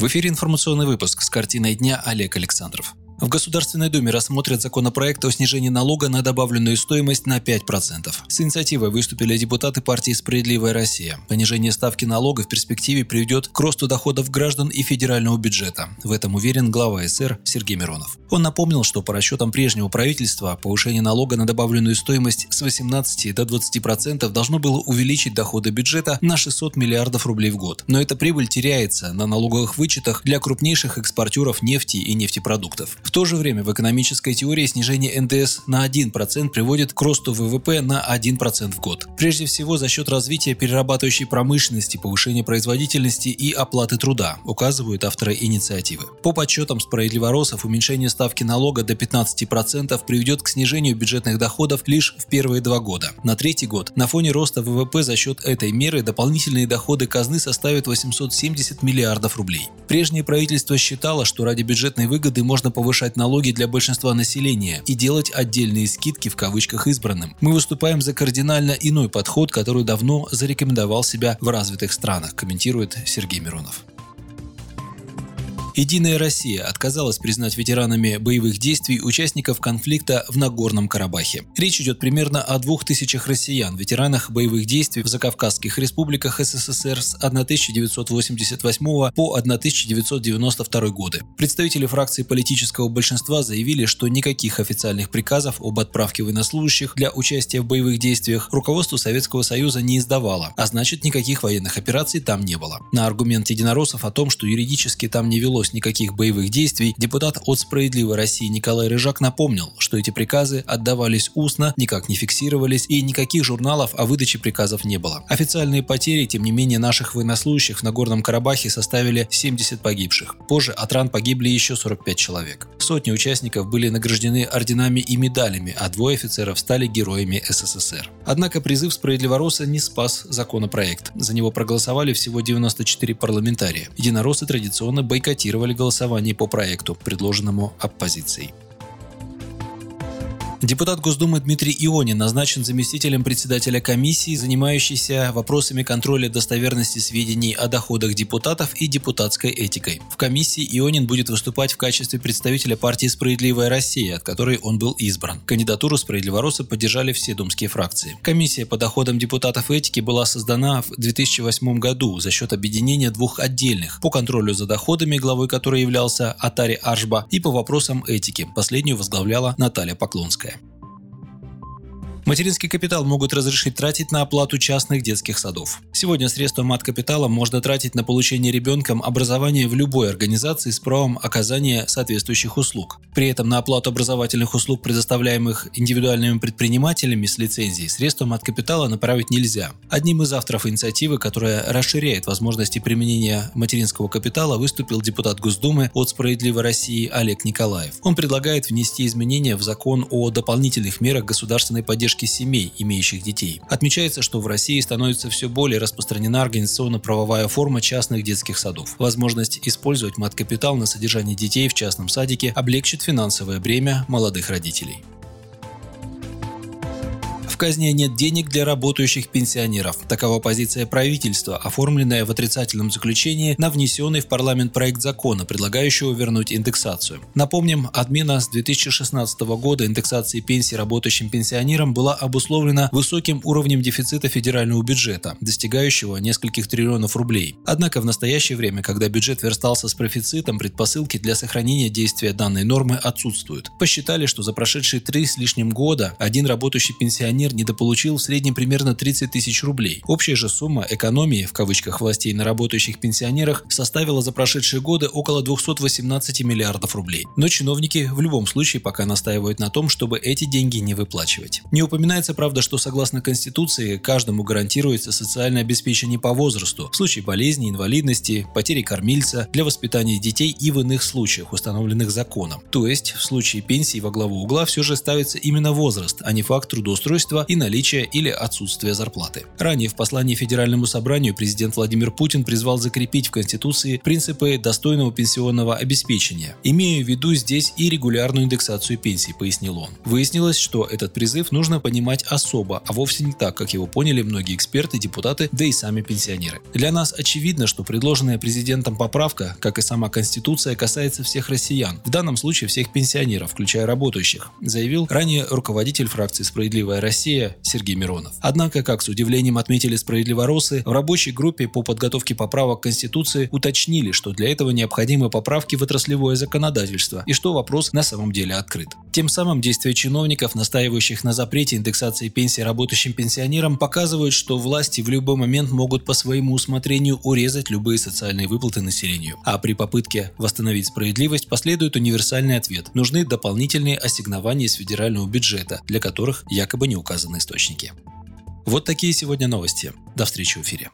В эфире информационный выпуск с картиной дня Олег Александров. В Государственной Думе рассмотрят законопроект о снижении налога на добавленную стоимость на 5%. С инициативой выступили депутаты партии «Справедливая Россия». Понижение ставки налога в перспективе приведет к росту доходов граждан и федерального бюджета. В этом уверен глава СР Сергей Миронов. Он напомнил, что по расчетам прежнего правительства повышение налога на добавленную стоимость с 18 до 20% должно было увеличить доходы бюджета на 600 миллиардов рублей в год. Но эта прибыль теряется на налоговых вычетах для крупнейших экспортеров нефти и нефтепродуктов. В то же время в экономической теории снижение НДС на 1% приводит к росту ВВП на 1% в год. Прежде всего за счет развития перерабатывающей промышленности, повышения производительности и оплаты труда, указывают авторы инициативы. По подсчетам справедливоросов, уменьшение ставки налога до 15% приведет к снижению бюджетных доходов лишь в первые два года. На третий год на фоне роста ВВП за счет этой меры дополнительные доходы казны составят 870 миллиардов рублей. Прежнее правительство считало, что ради бюджетной выгоды можно повышать повышать налоги для большинства населения и делать отдельные скидки в кавычках избранным. Мы выступаем за кардинально иной подход, который давно зарекомендовал себя в развитых странах, комментирует Сергей Миронов. Единая Россия отказалась признать ветеранами боевых действий участников конфликта в Нагорном Карабахе. Речь идет примерно о двух тысячах россиян, ветеранах боевых действий в закавказских республиках СССР с 1988 по 1992 годы. Представители фракции политического большинства заявили, что никаких официальных приказов об отправке военнослужащих для участия в боевых действиях руководство Советского Союза не издавало, а значит никаких военных операций там не было. На аргумент единороссов о том, что юридически там не велось никаких боевых действий, депутат от «Справедливой России» Николай Рыжак напомнил, что эти приказы отдавались устно, никак не фиксировались и никаких журналов о выдаче приказов не было. Официальные потери, тем не менее, наших военнослужащих в Нагорном Карабахе составили 70 погибших. Позже от ран погибли еще 45 человек. Сотни участников были награждены орденами и медалями, а двое офицеров стали героями СССР. Однако призыв «Справедливороса» не спас законопроект. За него проголосовали всего 94 парламентария. Единороссы традиционно бойкотировали инициировали голосование по проекту, предложенному оппозицией. Депутат Госдумы Дмитрий Ионин назначен заместителем председателя комиссии, занимающейся вопросами контроля достоверности сведений о доходах депутатов и депутатской этикой. В комиссии Ионин будет выступать в качестве представителя партии «Справедливая Россия», от которой он был избран. Кандидатуру «Справедливороса» поддержали все думские фракции. Комиссия по доходам депутатов и этики была создана в 2008 году за счет объединения двух отдельных по контролю за доходами, главой которой являлся Атари Аршба, и по вопросам этики. Последнюю возглавляла Наталья Поклонская. Материнский капитал могут разрешить тратить на оплату частных детских садов. Сегодня средства мат-капитала можно тратить на получение ребенком образования в любой организации с правом оказания соответствующих услуг. При этом на оплату образовательных услуг, предоставляемых индивидуальными предпринимателями с лицензией, средства мат-капитала направить нельзя. Одним из авторов инициативы, которая расширяет возможности применения материнского капитала, выступил депутат Госдумы от «Справедливой России» Олег Николаев. Он предлагает внести изменения в закон о дополнительных мерах государственной поддержки поддержки семей, имеющих детей. Отмечается, что в России становится все более распространена организационно-правовая форма частных детских садов. Возможность использовать мат-капитал на содержание детей в частном садике облегчит финансовое бремя молодых родителей казне нет денег для работающих пенсионеров. Такова позиция правительства, оформленная в отрицательном заключении на внесенный в парламент проект закона, предлагающего вернуть индексацию. Напомним, отмена с 2016 года индексации пенсий работающим пенсионерам была обусловлена высоким уровнем дефицита федерального бюджета, достигающего нескольких триллионов рублей. Однако в настоящее время, когда бюджет верстался с профицитом, предпосылки для сохранения действия данной нормы отсутствуют. Посчитали, что за прошедшие три с лишним года один работающий пенсионер пенсионер недополучил в среднем примерно 30 тысяч рублей. Общая же сумма экономии, в кавычках, властей на работающих пенсионерах составила за прошедшие годы около 218 миллиардов рублей. Но чиновники в любом случае пока настаивают на том, чтобы эти деньги не выплачивать. Не упоминается, правда, что согласно Конституции каждому гарантируется социальное обеспечение по возрасту в случае болезни, инвалидности, потери кормильца, для воспитания детей и в иных случаях, установленных законом. То есть в случае пенсии во главу угла все же ставится именно возраст, а не факт трудоустройства отчетного и наличия или отсутствия зарплаты. Ранее в послании Федеральному собранию президент Владимир Путин призвал закрепить в Конституции принципы достойного пенсионного обеспечения, имея в виду здесь и регулярную индексацию пенсий, пояснил он. Выяснилось, что этот призыв нужно понимать особо, а вовсе не так, как его поняли многие эксперты, депутаты, да и сами пенсионеры. Для нас очевидно, что предложенная президентом поправка, как и сама Конституция, касается всех россиян, в данном случае всех пенсионеров, включая работающих, заявил ранее руководитель фракции «Справедливая Россия» Сергей Миронов. Однако, как с удивлением отметили справедливоросы, в рабочей группе по подготовке поправок к Конституции уточнили, что для этого необходимы поправки в отраслевое законодательство и что вопрос на самом деле открыт. Тем самым действия чиновников, настаивающих на запрете индексации пенсий работающим пенсионерам, показывают, что власти в любой момент могут по своему усмотрению урезать любые социальные выплаты населению. А при попытке восстановить справедливость последует универсальный ответ. Нужны дополнительные ассигнования из федерального бюджета, для которых якобы не указаны источники. Вот такие сегодня новости. До встречи в эфире.